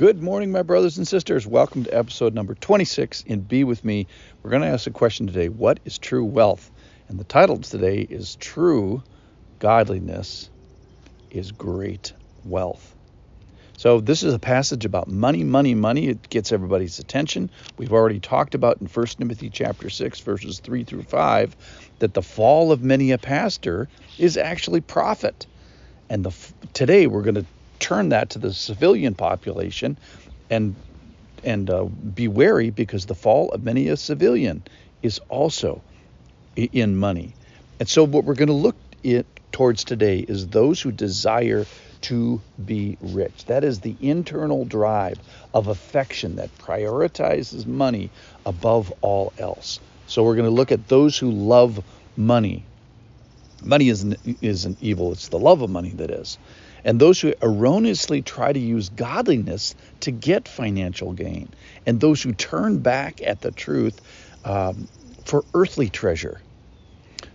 Good morning, my brothers and sisters. Welcome to episode number 26 in Be With Me. We're going to ask a question today What is true wealth? And the title today is True Godliness is Great Wealth. So, this is a passage about money, money, money. It gets everybody's attention. We've already talked about in 1 Timothy chapter 6, verses 3 through 5, that the fall of many a pastor is actually profit. And the, today we're going to turn that to the civilian population and and uh, be wary because the fall of many a civilian is also in money. And so what we're going to look it towards today is those who desire to be rich. That is the internal drive of affection that prioritizes money above all else. So we're going to look at those who love money. Money isn't isn't evil, it's the love of money that is and those who erroneously try to use godliness to get financial gain, and those who turn back at the truth um, for earthly treasure.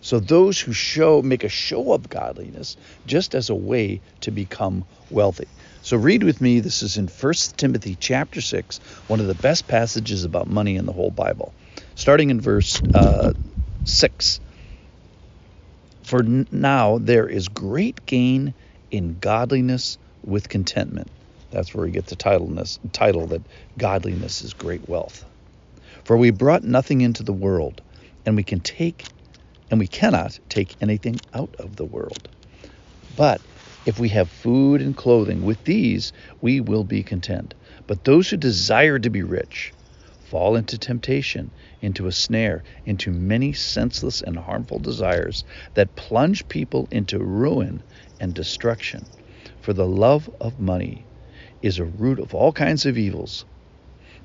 So those who show make a show of godliness just as a way to become wealthy. So read with me. This is in 1 Timothy chapter 6, one of the best passages about money in the whole Bible. Starting in verse uh, 6. For now there is great gain in godliness with contentment. That's where we get the title that godliness is great wealth. For we brought nothing into the world, and we can take and we cannot take anything out of the world. But if we have food and clothing, with these we will be content. But those who desire to be rich fall into temptation, into a snare, into many senseless and harmful desires that plunge people into ruin and destruction. For the love of money is a root of all kinds of evils.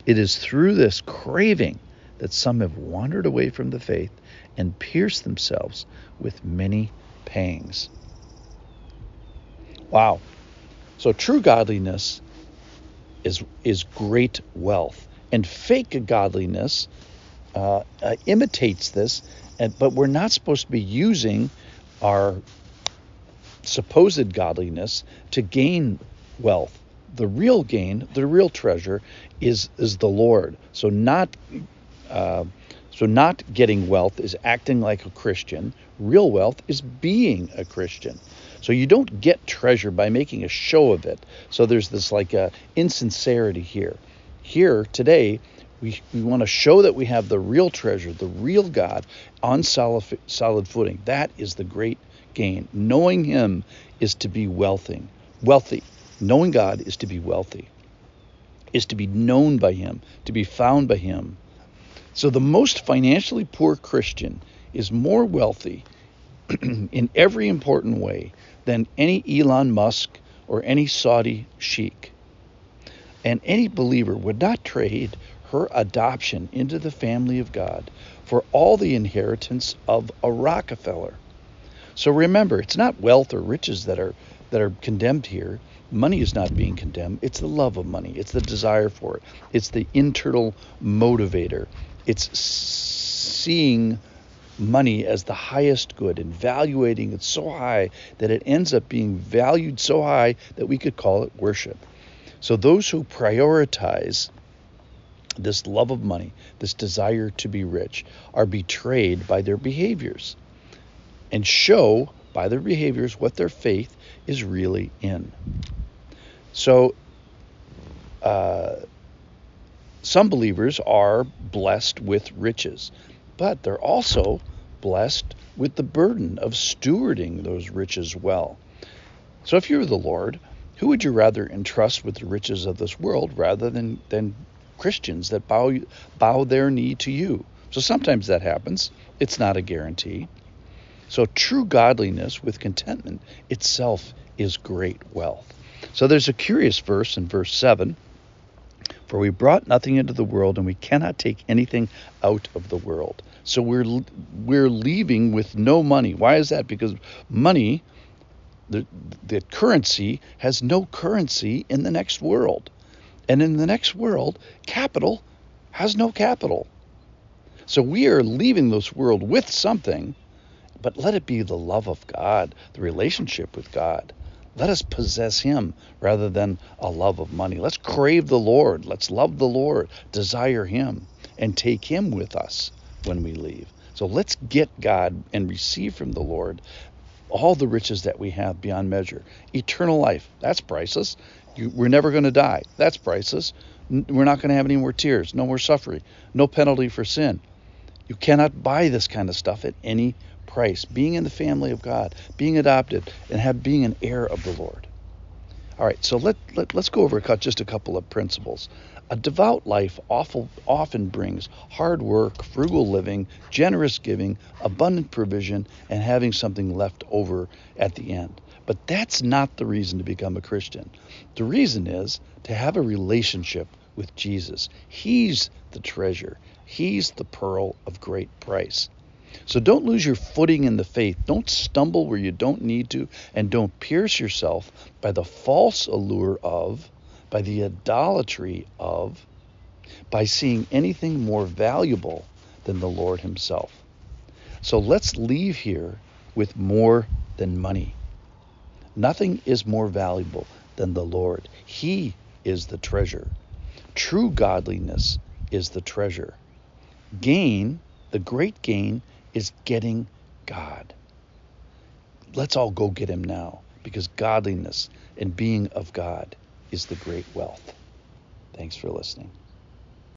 It is through this craving that some have wandered away from the faith and pierced themselves with many pangs. Wow. So true godliness is is great wealth, and fake godliness uh, uh, imitates this. And, but we're not supposed to be using our supposed godliness to gain wealth. The real gain, the real treasure, is is the Lord. So not uh, so not getting wealth is acting like a Christian. Real wealth is being a Christian. So you don't get treasure by making a show of it. So there's this like uh, insincerity here. Here today, we, we want to show that we have the real treasure, the real God on solid, solid footing. That is the great gain. Knowing Him is to be wealthy. Wealthy. Knowing God is to be wealthy. Is to be known by Him, to be found by Him. So the most financially poor Christian is more wealthy in every important way than any Elon Musk or any Saudi sheik. And any believer would not trade her adoption into the family of God for all the inheritance of a Rockefeller. So remember, it's not wealth or riches that are that are condemned here. Money is not being condemned. It's the love of money. It's the desire for it. It's the internal motivator. It's seeing money as the highest good and valuating it so high that it ends up being valued so high that we could call it worship. So those who prioritize this love of money, this desire to be rich, are betrayed by their behaviors and show by their behaviors what their faith is really in. So, uh, some believers are blessed with riches, but they're also blessed with the burden of stewarding those riches well. So, if you're the Lord, who would you rather entrust with the riches of this world rather than, than Christians that bow, bow their knee to you? So sometimes that happens. It's not a guarantee. So true godliness with contentment itself is great wealth. So there's a curious verse in verse 7 For we brought nothing into the world, and we cannot take anything out of the world. So we're we're leaving with no money. Why is that? Because money, the the currency has no currency in the next world. And in the next world, capital has no capital. So we are leaving this world with something but let it be the love of God, the relationship with God. Let us possess Him rather than a love of money. Let's crave the Lord. Let's love the Lord, desire Him, and take Him with us when we leave. So let's get God and receive from the Lord all the riches that we have beyond measure. Eternal life, that's priceless. You, we're never going to die. That's priceless. We're not going to have any more tears, no more suffering, no penalty for sin. You cannot buy this kind of stuff at any price. Being in the family of God, being adopted, and have being an heir of the Lord. All right, so let, let, let's go over just a couple of principles. A devout life awful, often brings hard work, frugal living, generous giving, abundant provision, and having something left over at the end. But that's not the reason to become a Christian. The reason is to have a relationship with Jesus. He's the treasure, He's the pearl of great price. So don't lose your footing in the faith. Don't stumble where you don't need to, and don't pierce yourself by the false allure of, by the idolatry of, by seeing anything more valuable than the Lord Himself. So let's leave here with more than money. Nothing is more valuable than the Lord. He is the treasure. True godliness is the treasure. Gain, the great gain, is getting God. Let's all go get him now because godliness and being of God is the great wealth. Thanks for listening.